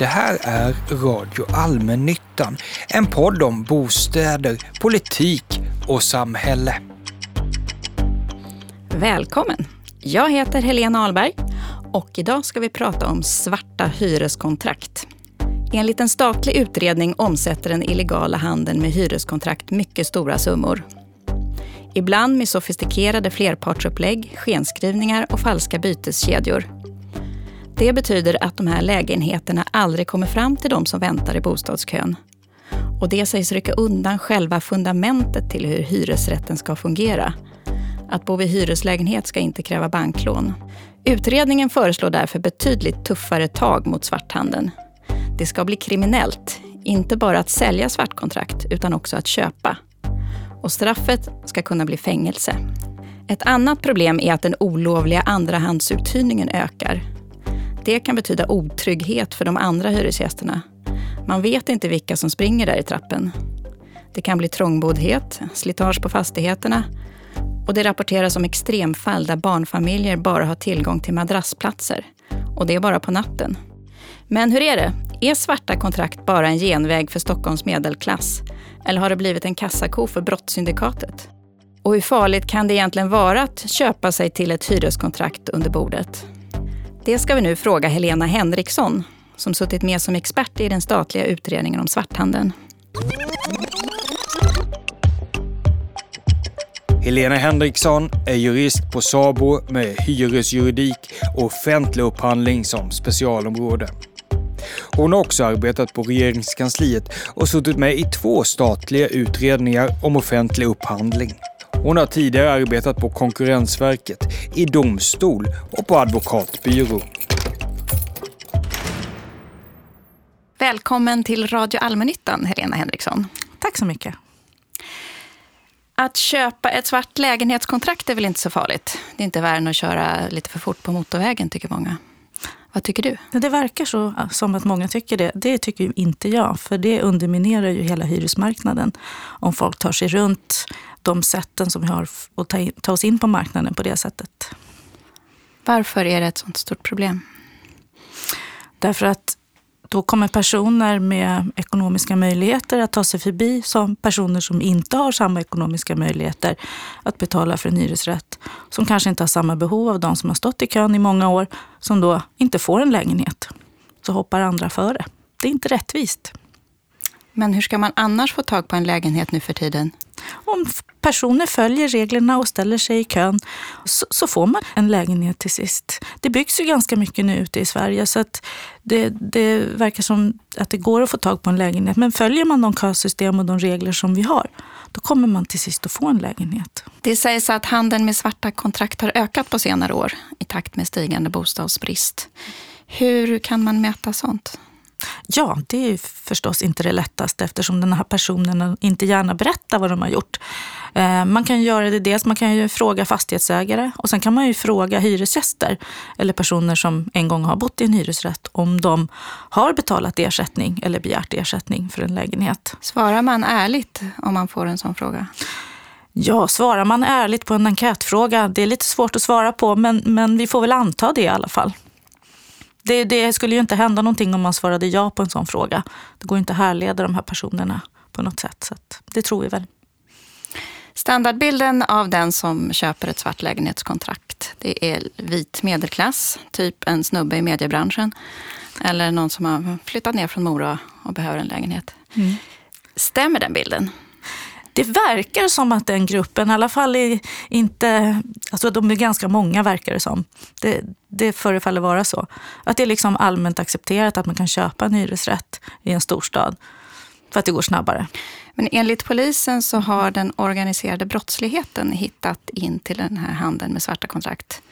Det här är Radio Allmännyttan, en podd om bostäder, politik och samhälle. Välkommen! Jag heter Helena Ahlberg och idag ska vi prata om svarta hyreskontrakt. Enligt en statlig utredning omsätter den illegala handeln med hyreskontrakt mycket stora summor. Ibland med sofistikerade flerpartsupplägg, skenskrivningar och falska byteskedjor. Det betyder att de här lägenheterna aldrig kommer fram till de som väntar i bostadskön. Och det sägs rycka undan själva fundamentet till hur hyresrätten ska fungera. Att bo i hyreslägenhet ska inte kräva banklån. Utredningen föreslår därför betydligt tuffare tag mot svarthandeln. Det ska bli kriminellt, inte bara att sälja svartkontrakt utan också att köpa. Och straffet ska kunna bli fängelse. Ett annat problem är att den olovliga andrahandsuthyrningen ökar. Det kan betyda otrygghet för de andra hyresgästerna. Man vet inte vilka som springer där i trappen. Det kan bli trångboddhet, slitage på fastigheterna och det rapporteras om extremfall där barnfamiljer bara har tillgång till madrassplatser. Och det är bara på natten. Men hur är det? Är svarta kontrakt bara en genväg för Stockholms medelklass? Eller har det blivit en kassako för brottssyndikatet? Och hur farligt kan det egentligen vara att köpa sig till ett hyreskontrakt under bordet? Det ska vi nu fråga Helena Henriksson, som suttit med som expert i den statliga utredningen om svarthandeln. Helena Henriksson är jurist på SABO med hyresjuridik och offentlig upphandling som specialområde. Hon har också arbetat på regeringskansliet och suttit med i två statliga utredningar om offentlig upphandling. Hon har tidigare arbetat på Konkurrensverket, i domstol och på advokatbyrå. Välkommen till Radio Allmännyttan, Helena Henriksson. Tack så mycket. Att köpa ett svart lägenhetskontrakt är väl inte så farligt? Det är inte värre än att köra lite för fort på motorvägen, tycker många. Vad tycker du? Det verkar så som att många tycker det. Det tycker inte jag, för det underminerar ju hela hyresmarknaden. Om folk tar sig runt de sätten som vi har att ta, in, ta oss in på marknaden på det sättet. Varför är det ett sånt stort problem? Därför att då kommer personer med ekonomiska möjligheter att ta sig förbi som personer som inte har samma ekonomiska möjligheter att betala för en hyresrätt. Som kanske inte har samma behov av de som har stått i kön i många år, som då inte får en lägenhet. Så hoppar andra före. Det är inte rättvist. Men hur ska man annars få tag på en lägenhet nu för tiden? Om personer följer reglerna och ställer sig i kön så, så, får man en lägenhet till sist. Det byggs ju ganska mycket nu ute i Sverige så att det, det verkar som att det går att få tag på en lägenhet. Men följer man de kösystem och de regler som vi har, då kommer man till sist att få en lägenhet. Det sägs att handeln med svarta kontrakt har ökat på senare år i takt med stigande bostadsbrist. Hur kan man mäta sånt? Ja, det är förstås inte det lättaste eftersom den här personen inte gärna berättar vad de har gjort. Eh, man kan göra det dels, man kan ju fråga fastighetsägare och sen kan man ju fråga hyresgäster eller personer som en gång har bott i en hyresrätt om de har betalat ersättning eller begärt ersättning för en lägenhet. Svarar man ärligt om man får en sån fråga? Ja, svarar man ärligt på en enkätfråga, det är lite svårt att svara på, men, men vi får väl anta det i alla fall. Det, det, skulle ju inte hända någonting om man svarade ja på en sån fråga. Det går inte att härleda de här personerna på något sätt. Så det tror vi väl. Standardbilden av den som köper ett svart lägenhetskontrakt, det är vit medelklass, typ en snubbe i mediebranschen. Eller någon som har flyttat ner från Mora och behöver en lägenhet. Mm. Stämmer den bilden? Det verkar som att den gruppen, i alla fall är inte, alltså de är ganska många verkar det som. Det, det förefaller vara så. Att det är liksom allmänt accepterat att man kan köpa en hyresrätt i en storstad. För att det går snabbare. Men enligt polisen så har den organiserade brottsligheten hittat in till den här handeln med svarta kontrakt.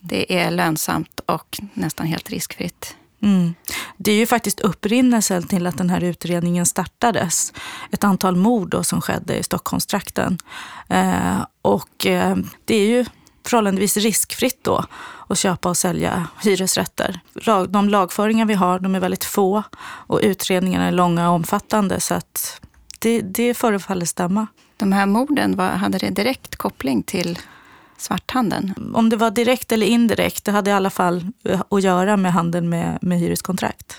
Det är lönsamt och nästan helt riskfritt. Mm. Det är ju faktiskt upprinnelsen till att den här utredningen startades. Ett antal mord då som skedde i Stockholmstrakten. Eh, och eh, det är ju förhållandevis riskfritt då att köpa och sälja hyresrätter. De lagföringar vi har de är väldigt få och utredningarna är långa och omfattande. Så att det, det förefaller stämma. De här morden, hade det direkt koppling till svarthandeln? Om det var direkt eller indirekt, det hade i alla fall eh, att göra med handeln med, med hyreskontrakt.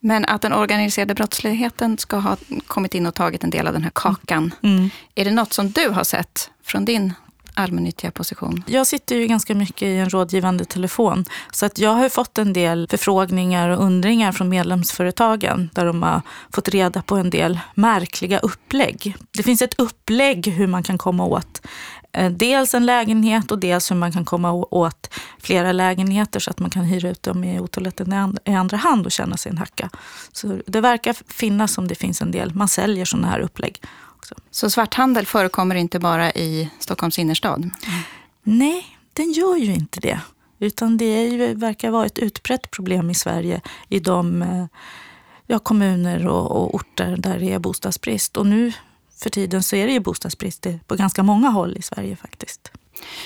Men att den organiserade brottsligheten ska ha kommit in och tagit en del av den här kakan. Mm. Är det något som du har sett från din allmännyttiga position? Jag sitter ju ganska mycket i en rådgivande telefon. Så att jag har fått en del förfrågningar och undringar från medlemsföretagen där de har fått reda på en del märkliga upplägg. Det finns ett upplägg hur man kan komma åt eh, dels en lägenhet och dels hur man kan komma åt flera lägenheter så att man kan hyra ut dem i otoaletten i andra hand och tjäna sig en hacka. Så det verkar finnas som det finns en del. Man säljer sådana här upplägg också. Så svarthandel förekommer inte bara i Stockholms innerstad? Nej, den gör ju inte det. Utan det är ju, verkar vara ett utbrett problem i Sverige i de eh, ja, kommuner och, och orter där det är bostadsbrist. Och nu för tiden så är det ju bostadsbrist på ganska många håll i Sverige faktiskt.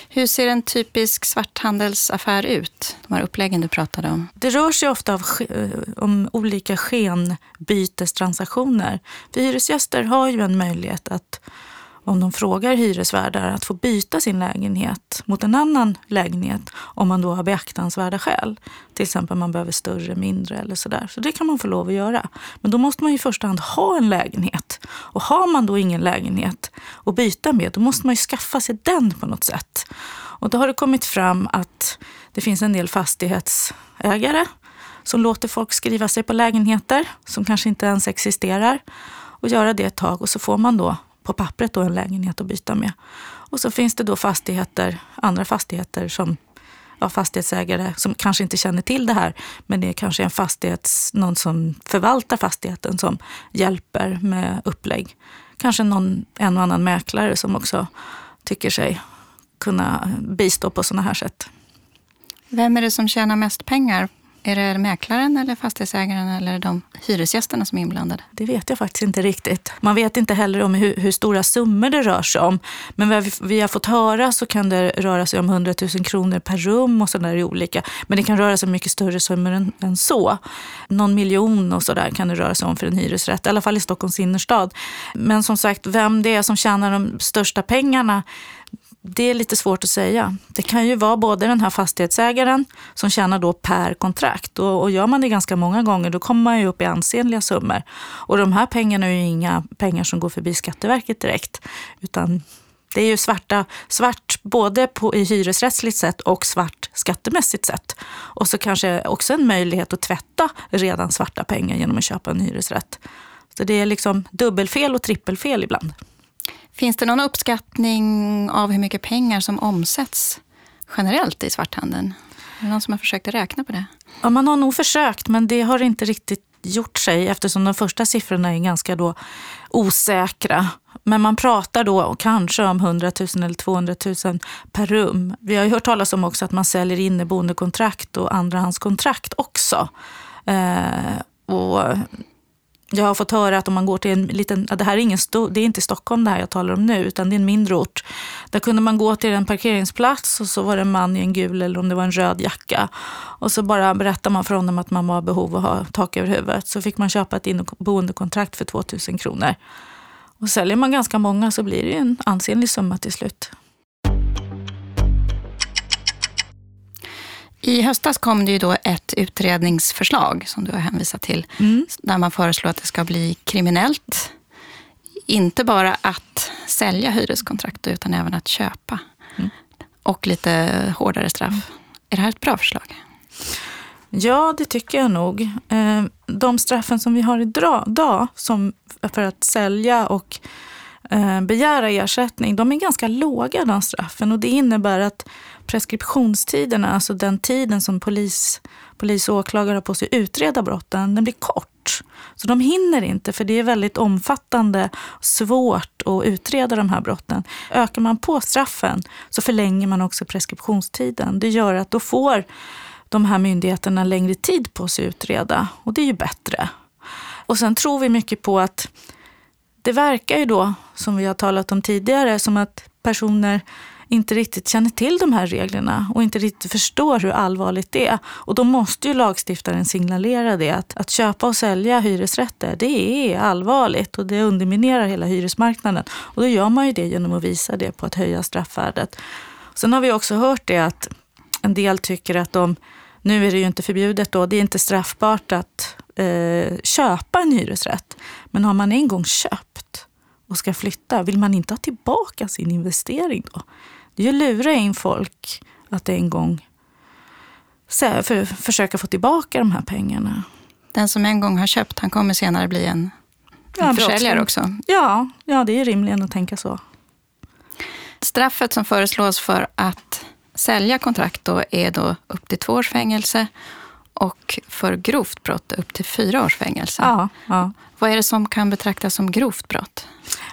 Hur ser en typisk svarthandelsaffär ut? De här uppläggen du pratade om. Det rör sig ofta av, eh, om olika skenbytestransaktioner. För hyresgäster har ju en möjlighet att om de frågar hyresvärdar att få byta sin lägenhet mot en annan lägenhet om man då har beaktansvärda skäl. Till exempel om man behöver större, mindre eller sådär. Så det kan man få lov att göra. Men då måste man i första hand ha en lägenhet. Och har man då ingen lägenhet att byta med, då måste man ju skaffa sig den på något sätt. Och då har det kommit fram att det finns en del fastighetsägare som låter folk skriva sig på lägenheter som kanske inte ens existerar och göra det ett tag och så får man då på pappret då en lägenhet att byta med. Och så finns det då fastigheter, andra fastigheter som ja, fastighetsägare som kanske inte känner till det här, men det är kanske en fastighets, någon som förvaltar fastigheten som hjälper med upplägg. Kanske någon, en och annan mäklare som också tycker sig kunna bistå på sådana här sätt. Vem är det som tjänar mest pengar är det mäklaren eller fastighetsägaren eller de hyresgästerna som är inblandade? Det vet jag faktiskt inte riktigt. Man vet inte heller om hur, hur stora summor det rör sig om. Men vad vi, vi, har fått höra så kan det röra sig om 100 000 kronor per rum och sådär olika. Men det kan röra sig om mycket större summor än, än så. Någon miljon och sådär kan det röra sig om för en hyresrätt. I alla fall i Stockholms innerstad. Men som sagt, vem det är som tjänar de största pengarna det är lite svårt att säga. Det kan ju vara både den här fastighetsägaren som tjänar då per kontrakt och, och gör man det ganska många gånger då kommer man ju upp i ansenliga summor. Och de här pengarna är ju inga pengar som går förbi Skatteverket direkt utan det är ju svarta, svart både på, i hyresrättsligt sätt och svart skattemässigt sätt. Och så kanske också en möjlighet att tvätta redan svarta pengar genom att köpa en hyresrätt. Så det är liksom dubbelfel och trippelfel ibland. Finns det någon uppskattning av hur mycket pengar som omsätts generellt i svarthandeln? Är det någon som har försökt räkna på det? Ja, man har nog försökt, men det har inte riktigt gjort sig eftersom de första siffrorna är ganska då osäkra. Men man pratar då kanske om 100 000 eller 200 000 per rum. Vi har ju hört talas om också att man säljer inneboendekontrakt och andrahandskontrakt också. Eh, och jag har fått höra att om man går till en liten, det här är, ingen stor, det är inte Stockholm det här jag talar om nu, utan det är en mindre ort. Där kunde man gå till en parkeringsplats och så var det en man i en gul eller om det var en röd jacka. Och så bara berättade man för honom att man var behov av att ha tak över huvudet. Så fick man köpa ett boendekontrakt för 2000 kronor. Och säljer man ganska många så blir det en ansenlig summa till slut. I höstas kom det ju då ett utredningsförslag som du har hänvisat till, mm. där man föreslår att det ska bli kriminellt, inte bara att sälja hyreskontrakt utan även att köpa. Mm. Och lite hårdare straff. Mm. Är det här ett bra förslag? Ja, det tycker jag nog. Eh, de straffen som vi har idag som för att sälja och Eh, begära ersättning, de är ganska låga de straffen. Och det innebär att preskriptionstiderna, alltså den tiden som polis, polis och åklagare har på sig att utreda brotten, den blir kort. Så de hinner inte, för det är väldigt omfattande, svårt att utreda de här brotten. Ökar man på straffen så förlänger man också preskriptionstiden. Det gör att då får de här myndigheterna längre tid på sig att utreda och det är ju bättre. Och sen tror vi mycket på att det verkar ju då, som vi har talat om tidigare, som att personer inte riktigt känner till de här reglerna och inte riktigt förstår hur allvarligt det är. Och då måste ju lagstiftaren signalera det, att, att köpa och sälja hyresrätter, det är allvarligt och det underminerar hela hyresmarknaden. Och då gör man ju det genom att visa det på att höja straffvärdet. Sen har vi också hört det att en del tycker att de Nu är det ju inte förbjudet då, det är inte straffbart att eh, köpa en hyresrätt. Men har man en gång köpt och ska flytta, vill man inte ha tillbaka sin investering då? Det är ju att lura in folk att en gång för, försöka få tillbaka de här pengarna. Den som en gång har köpt, han kommer senare bli en, en ja, försäljare också? Ja, ja, det är rimligen att tänka så. Straffet som föreslås för att sälja kontrakt då är då upp till två års fängelse och för grovt brott upp till fyra års fängelse. Ja, ja. Vad är det som kan betraktas som grovt brott?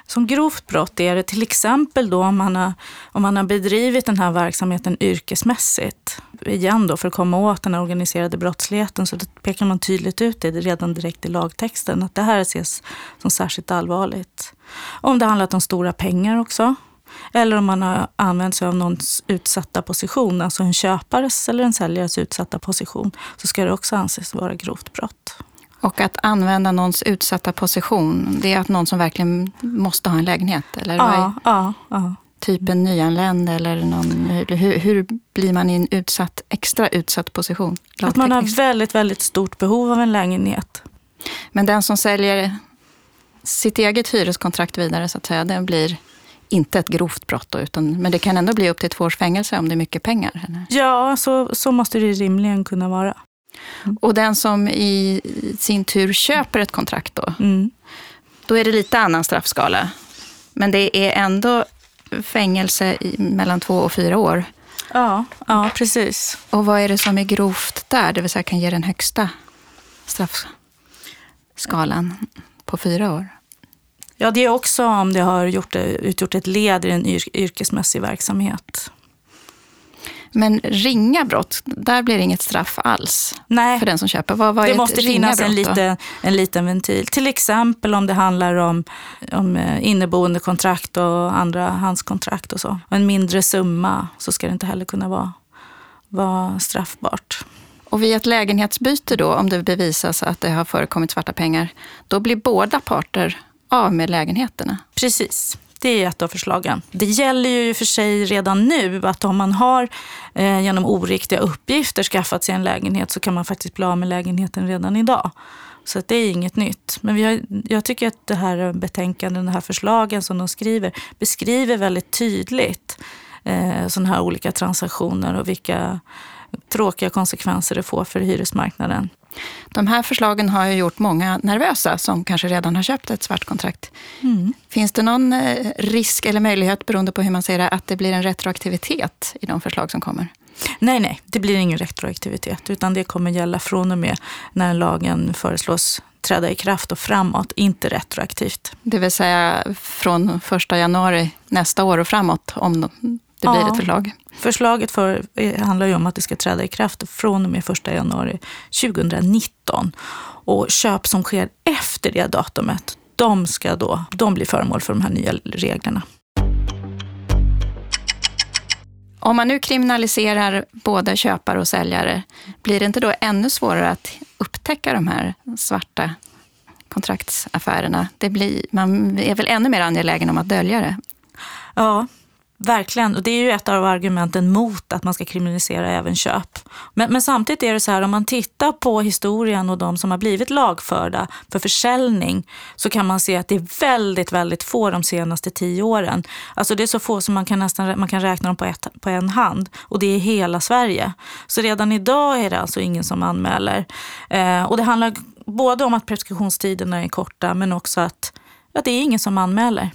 Som grovt brott är det till exempel då om man har, om man har bedrivit den här verksamheten yrkesmässigt. Igen då, för att komma åt den organiserade brottsligheten så pekar man tydligt ut det redan direkt i lagtexten. Att det här ses som särskilt allvarligt. Om det handlat om stora pengar också. Eller om man har använt sig av någons utsatta position, alltså en köpares eller en säljares utsatta position, så ska det också anses vara grovt brott. Och att använda någons utsatta position, det är att någon som verkligen måste ha en lägenhet? Eller ja, ja, ja. Typ en nyanländ eller någon, hur, hur, blir man i en utsatt, extra utsatt position? Att man har väldigt, väldigt stort behov av en lägenhet. Men den som säljer sitt eget hyreskontrakt vidare, så att säga, den blir inte ett grovt brott då, utan, men det kan ändå bli upp till två års fängelse om det är mycket pengar? Eller? Ja, så, så måste det rimligen kunna vara. Mm. Och den som i sin tur köper ett kontrakt då, mm. då är det lite annan straffskala. Men det är ändå fängelse i, mellan två och fyra år. Ja, ja, precis. Och vad är det som är grovt där, det vill säga kan ge den högsta straffskalan på fyra år? Ja, det är också om det har gjort, utgjort ett led i en yrkesmässig verksamhet. Men ringa brott, där blir det inget straff alls Nej. för den som köper. Vad, vad det måste finnas en, lite, en liten ventil. Till exempel om det handlar om, om eh, inneboende kontrakt och andra handskontrakt och så. Och en mindre summa så ska det inte heller kunna vara, vara straffbart. Och vid ett lägenhetsbyte då, om det bevisas att det har förekommit svarta pengar, då blir båda parter av med lägenheterna? Precis. Det är ett av förslagen. Det gäller ju för sig redan nu att om man har eh, genom oriktiga uppgifter skaffat sig en lägenhet så kan man faktiskt bli av med lägenheten redan idag. Så det är inget nytt. Men vi har, jag tycker att det här betänkandet, de här förslagen som de skriver, beskriver väldigt tydligt eh, sådana här olika transaktioner och vilka tråkiga konsekvenser det får för hyresmarknaden. De här förslagen har ju gjort många nervösa som kanske redan har köpt ett svart kontrakt. Mm. Finns det någon eh, risk eller möjlighet, beroende på hur man ser det, att det blir en retroaktivitet i de förslag som kommer? Nej, nej, det blir ingen retroaktivitet, utan det kommer gälla från och med när lagen föreslås träda i kraft och framåt, inte retroaktivt. Det vill säga från första januari nästa år och framåt, om det blir ja. ett förslag? Förslaget för, eh, handlar ju om att det ska träda i kraft från och med 1 januari 2019. Och köp som sker efter det datumet, de, ska då, de blir föremål för de här nya reglerna. Om man nu kriminaliserar både köpare och säljare, blir det inte då ännu svårare att upptäcka de här svarta kontraktsaffärerna? Det blir, man är väl ännu mer angelägen om att dölja det? Ja, Verkligen, och det är ju ett av argumenten mot att man ska kriminalisera även köp. Men, men, samtidigt är det så här, om man tittar på historien och de som har blivit lagförda för försäljning så kan man se att det är väldigt, väldigt få de senaste tio åren. Alltså det är så få som man kan, nästan, man kan räkna dem på, ett, på en hand och det är hela Sverige. Så redan idag är det alltså ingen som anmäler. Eh, och det handlar både om att preskriptionstiderna är korta men också att att det är ingen som anmäler.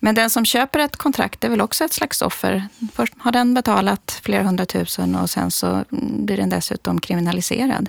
Men den som köper ett kontrakt är väl också ett slags offer? Först har den betalat flera hundratusen och sen så blir den dessutom kriminaliserad.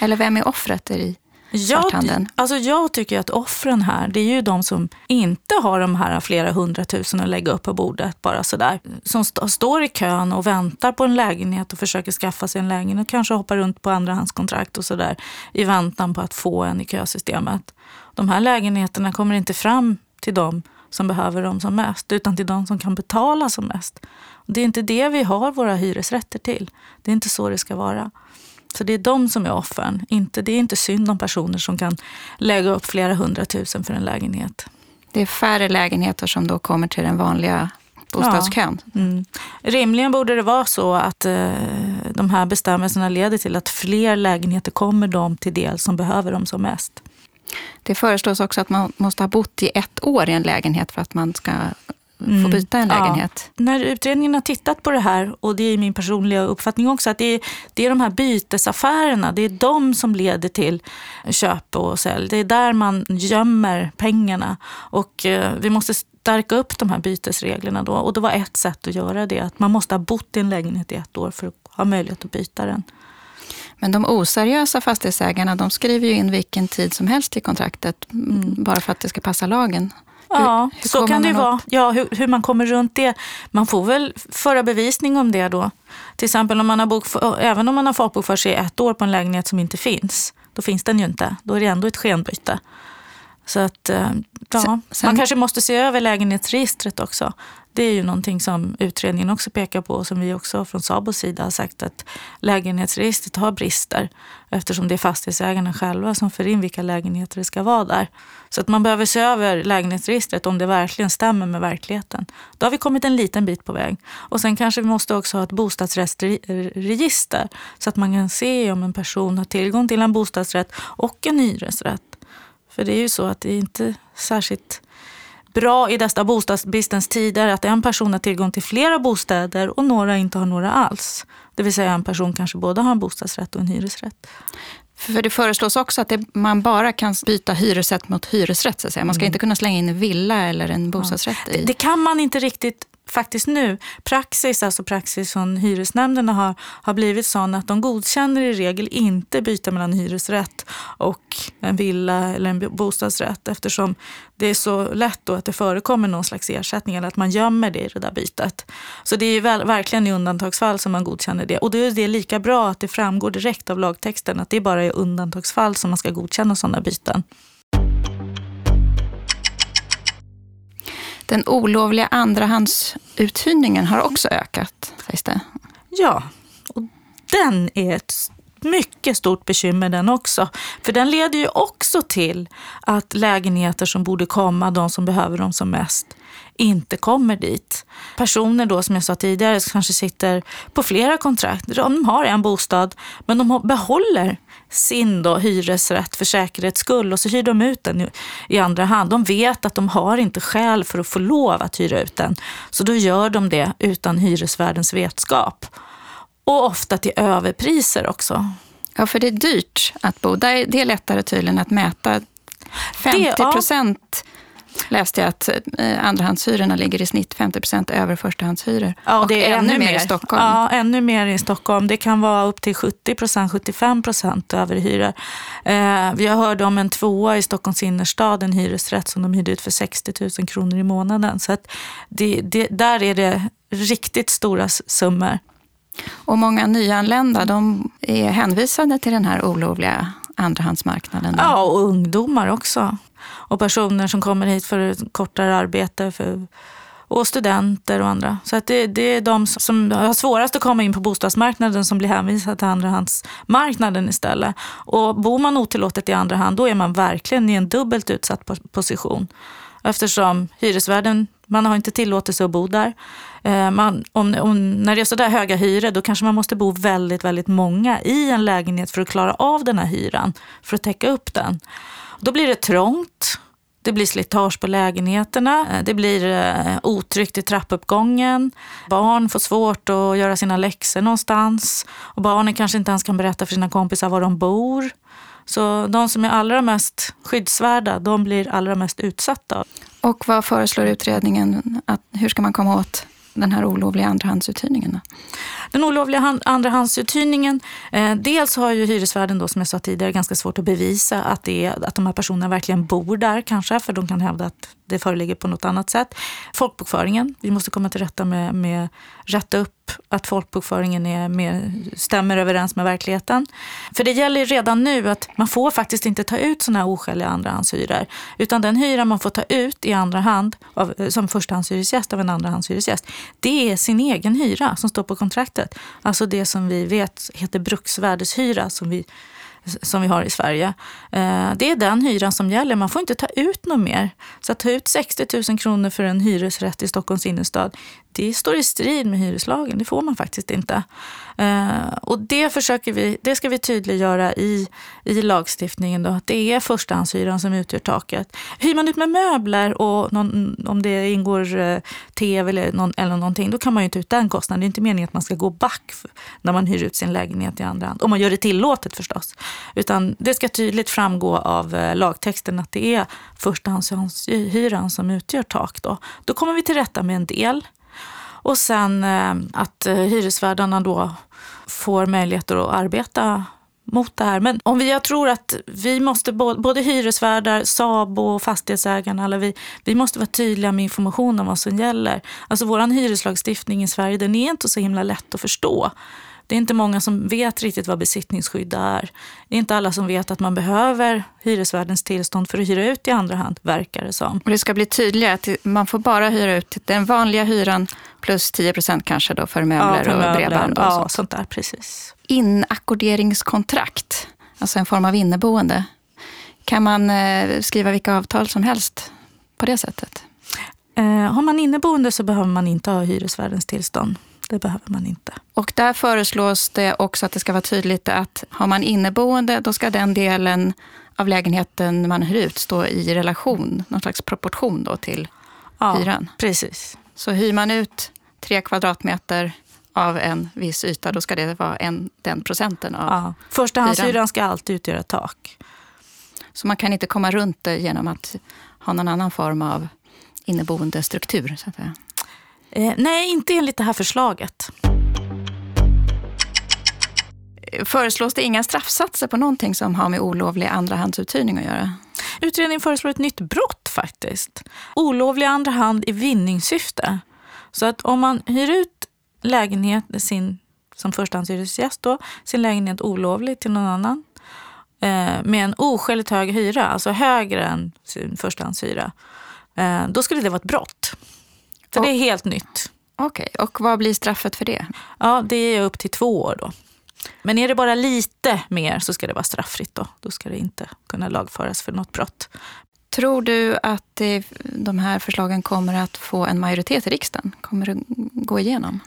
Eller vem är offret i? Jag, alltså jag tycker att offren här, det är ju de som inte har de här flera hundratusen att lägga upp på bordet bara sådär. Som st står i kön och väntar på en lägenhet och försöker skaffa sig en lägenhet och kanske hoppar runt på andrahandskontrakt och sådär i väntan på att få en i kösystemet. De här lägenheterna kommer inte fram till dem som behöver dem som mest, utan till de som kan betala som mest. Det är inte det vi har våra hyresrätter till. Det är inte så det ska vara. Så det är de som är offren. Inte, det är inte synd om personer som kan lägga upp flera hundratusen för en lägenhet. Det är färre lägenheter som då kommer till den vanliga bostadskön. Ja. Mm. Rimligen borde det vara så att eh, de här bestämmelserna leder till att fler lägenheter kommer de till del som behöver dem som mest. Det föreslås också att man måste ha bott i ett år i en lägenhet för att man ska mm. få byta en lägenhet. Ja. När utredningen har tittat på det här, och det är min personliga uppfattning också, att det är, det är de här bytesaffärerna, det är de som leder till köp och sälj. Det är där man gömmer pengarna. Och eh, vi måste stärka upp de här bytesreglerna då. Och det var ett sätt att göra det, att man måste ha bott i en lägenhet i ett år för att ha möjlighet att byta den. Men de oseriösa fastighetsägarna de skriver ju in vilken tid som helst i kontraktet mm. bara för att det ska passa lagen. Ja, hur så kan det vara. Ja, hur, hur, man kommer runt det. Man får väl föra bevisning om det då. Till exempel om man har bokför, även om man har folkbokfört sig ett år på en lägenhet som inte finns. Då finns den ju inte. Då är det ändå ett skenbyte. Så att, eh, ja, sen, man kanske måste se över lägenhetsregistret också. Det är ju någonting som utredningen också pekar på och som vi också från Sabos sida har sagt att lägenhetsregistret har brister eftersom det är fastighetsägarna själva som för in vilka lägenheter det ska vara där. Så att man behöver se över lägenhetsregistret om det verkligen stämmer med verkligheten. Då har vi kommit en liten bit på väg. Och sen kanske vi måste också ha ett bostadsrättsregister så att man kan se om en person har tillgång till en bostadsrätt och en hyresrätt. För det är ju så att det är inte särskilt bra i dessa bostadsbristens tider att en person har tillgång till flera bostäder och några inte har några alls. Det vill säga en person kanske både har en bostadsrätt och en hyresrätt. För det föreslås också att det, man bara kan byta hyresrätt mot hyresrätt. Så att säga. Man ska mm. inte kunna slänga in en villa eller en bostadsrätt ja. i. Det, det kan man inte riktigt faktiskt nu, praxis, alltså praxis från hyresnämnderna har, har blivit sån att de godkänner i regel inte byta mellan hyresrätt och en villa eller en bostadsrätt eftersom det är så lätt då att det förekommer någon slags ersättning eller att man gömmer det i det där bytet. Så det är väl, verkligen i undantagsfall som man godkänner det. Och då är det lika bra att det framgår direkt av lagtexten att det är bara i undantagsfall som man ska godkänna sådana byten. Den olovliga andrahandsuthyrningen har också ökat, sägs det. Ja, och den är ett mycket stort bekymmer den också. För den leder ju också till att lägenheter som borde komma de som behöver dem som mest inte kommer dit. Personer då som jag sa tidigare kanske sitter på flera kontrakt. De har en bostad men de behåller sin då hyresrätt för säkerhets skull och så hyr de ut den i andra hand. De vet att de har inte skäl för att få lov att hyra ut den. Så då gör de det utan hyresvärdens vetskap. Och ofta till överpriser också. Ja, för det är dyrt att bo. Det är lättare tydligen att mäta 50 procent läste jag att eh, andrahandshyrorna ligger i snitt 50 procent över förstahandshyror. Ja, och det är ännu, ännu mer i Stockholm. Ja, ännu mer i Stockholm. Det kan vara upp till 70 procent, 75 procent överhyror. Eh, jag hörde om en tvåa i Stockholms innerstad, en hyresrätt som de hyrde ut för 60 000 kronor i månaden. Så att det, det, där är det riktigt stora summor. Och många nyanlända de är hänvisade till den här olovliga andrahandsmarknaden. Ja, och ungdomar också. Och personer som kommer hit för kortare arbete. För, och studenter och andra. Så att det, det är de som har svårast att komma in på bostadsmarknaden som blir hänvisade till andrahandsmarknaden istället. Och bor man otillåtet i andra hand, då är man verkligen i en dubbelt utsatt position. Eftersom hyresvärden, man har inte tillåtelse att bo där. Eh, man, om, om, när det är sådär höga hyror, då kanske man måste bo väldigt, väldigt många i en lägenhet för att klara av den här hyran, för att täcka upp den. Då blir det trångt. Det blir slitage på lägenheterna, eh, det blir eh, otryggt i trappuppgången. Barn får svårt att göra sina läxor någonstans. Och barnen kanske inte ens kan berätta för sina kompisar var de bor. Så de som är allra mest skyddsvärda, de blir allra mest utsatta. Och vad föreslår utredningen? Att, hur ska man komma åt den här olovliga andrahandsuthyrningen? Den olovliga andrahandsuthyrningen, eh, dels har ju hyresvärden då som jag sa tidigare ganska svårt att bevisa att, det är, att de här personerna verkligen bor där kanske, för de kan hävda att det föreligger på något annat sätt. Folkbokföringen, vi måste komma till rätta med, med rätta upp att folkbokföringen är mer, stämmer överens med verkligheten. För det gäller redan nu att man får faktiskt inte ta ut sådana här oskäliga andrahandshyror. Utan den hyra man får ta ut i andra hand av, som förstahandshyresgäst av en andrahandshyresgäst, det är sin egen hyra som står på kontraktet. Alltså det som vi vet heter bruksvärdeshyra som vi som vi har i Sverige. Eh, det är den hyran som gäller. Man får inte ta ut något mer. Så att ta ut 60 000 kronor för en hyresrätt i Stockholms innerstad, det står i strid med hyreslagen. Det får man faktiskt inte. Eh, och det, försöker vi, det ska vi tydliggöra i, i lagstiftningen. Då, att det är förstahandshyran som utgör taket. Hyr man ut med möbler och någon, om det ingår eh, tv eller, någon, eller någonting, då kan man ju ta ut den kostnaden. Det är inte meningen att man ska gå back när man hyr ut sin lägenhet i andra hand. Om man gör det tillåtet förstås. Utan det ska tydligt framgå av eh, lagtexten att det är förstahandshyran som utgör tak. Då, då kommer vi till rätta med en del. Och sen eh, att eh, hyresvärdarna då får möjligheter att arbeta mot det här. Men om vi, jag tror att vi måste, både hyresvärdar, SABO och fastighetsägarna, alla vi, vi måste vara tydliga med information om vad som gäller. Alltså vår hyreslagstiftning i Sverige, den är inte så himla lätt att förstå. Det är inte många som vet riktigt vad besittningsskydd är. Det är inte alla som vet att man behöver hyresvärdens tillstånd för att hyra ut i andra hand, verkar det som. Och det ska bli tydligare att man får bara hyra ut den vanliga hyran plus 10 procent kanske då för möbler, ja, för möbler och bredband. Och ja, sånt. sånt där, precis. Inackorderingskontrakt, alltså en form av inneboende. Kan man eh, skriva vilka avtal som helst på det sättet? Eh, har man inneboende så behöver man inte ha hyresvärdens tillstånd. Det behöver man inte. Och där föreslås det också att det ska vara tydligt att har man inneboende, då ska den delen av lägenheten man hyr ut stå i relation, någon slags proportion då till ja, hyran. Precis. Så hyr man ut tre kvadratmeter av en viss yta, då ska det vara en, den procenten av ja. Förstahandshyran ska alltid utgöra tak. Så man kan inte komma runt det genom att ha någon annan form av inneboende struktur? Så att säga. Eh, nej, inte enligt det här förslaget. Föreslås det inga straffsatser på någonting som har med olovlig andrahandsuthyrning att göra? Utredningen föreslår ett nytt brott faktiskt. Olovlig andra hand i vinningssyfte. Så att om man hyr ut lägenhet, sin, som förstahandshyresgäst då, sin lägenhet olovligt till någon annan eh, med en oskäligt hög hyra, alltså högre än sin förstahandshyra, eh, då skulle det vara ett brott. Så och, det är helt nytt. Okej, okay. och vad blir straffet för det? Ja, det är upp till två år då. Men är det bara lite mer så ska det vara strafffritt då. Då ska det inte kunna lagföras för något brott. Tror du att de här förslagen kommer att få en majoritet i riksdagen? Kommer det gå igenom?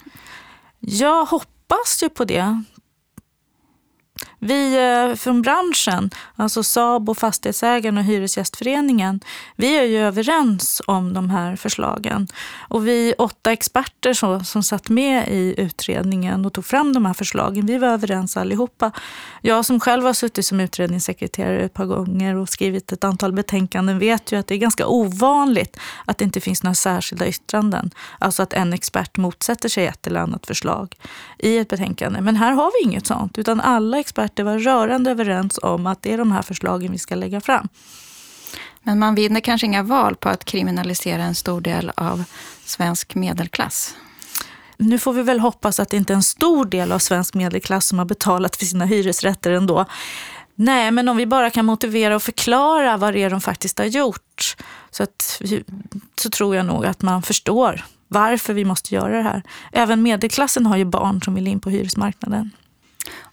Jag hoppas ju på det. Vi eh, från branschen, alltså SABO, Fastighetsägarna och Hyresgästföreningen, vi är ju överens om de här förslagen. Och vi åtta experter som, som satt med i utredningen och tog fram de här förslagen, vi var överens allihopa. Jag som själv har suttit som utredningssekreterare ett par gånger och skrivit ett antal betänkanden vet ju att det är ganska ovanligt att det inte finns några särskilda yttranden. Alltså att en expert motsätter sig ett eller annat förslag i ett betänkande. Men här har vi inget sånt, utan alla experter var rörande överens om att det är de här förslagen vi ska lägga fram. Men man vinner kanske inga val på att kriminalisera en stor del av svensk medelklass? Nu får vi väl hoppas att det inte är en stor del av svensk medelklass som har betalat för sina hyresrätter ändå. Nej, men om vi bara kan motivera och förklara vad det är de faktiskt har gjort så, att, så tror jag nog att man förstår varför vi måste göra det här. Även medelklassen har ju barn som vill in på hyresmarknaden.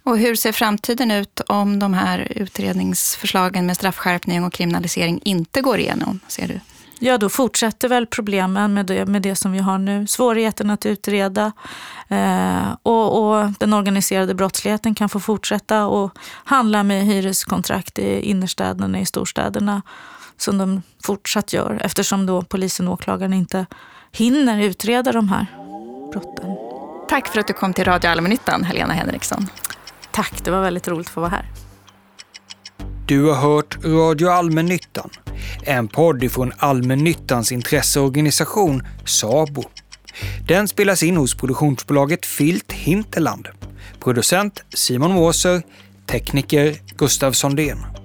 Och hur ser framtiden ut om de här utredningsförslagen med straffskärpning och kriminalisering inte går igenom, ser du? Ja, då fortsätter väl problemen med det, med det som vi har nu. Svårigheten att utreda eh, och, och, den organiserade brottsligheten kan få fortsätta och handla med hyreskontrakt i innerstäderna, i storstäderna som de fortsatt gör eftersom då polisen och åklagaren inte hinner utreda de här brotten. Tack för att du kom till Radio Allmännyttan, Helena Henriksson. Tack, det var väldigt roligt att få vara här. Du har hört Radio Allmännyttan, en podd från Allmännyttans intresseorganisation SABO. Den spelas in hos produktionsbolaget Filt Hinterland. Producent Simon Måser, tekniker Gustav Sondén.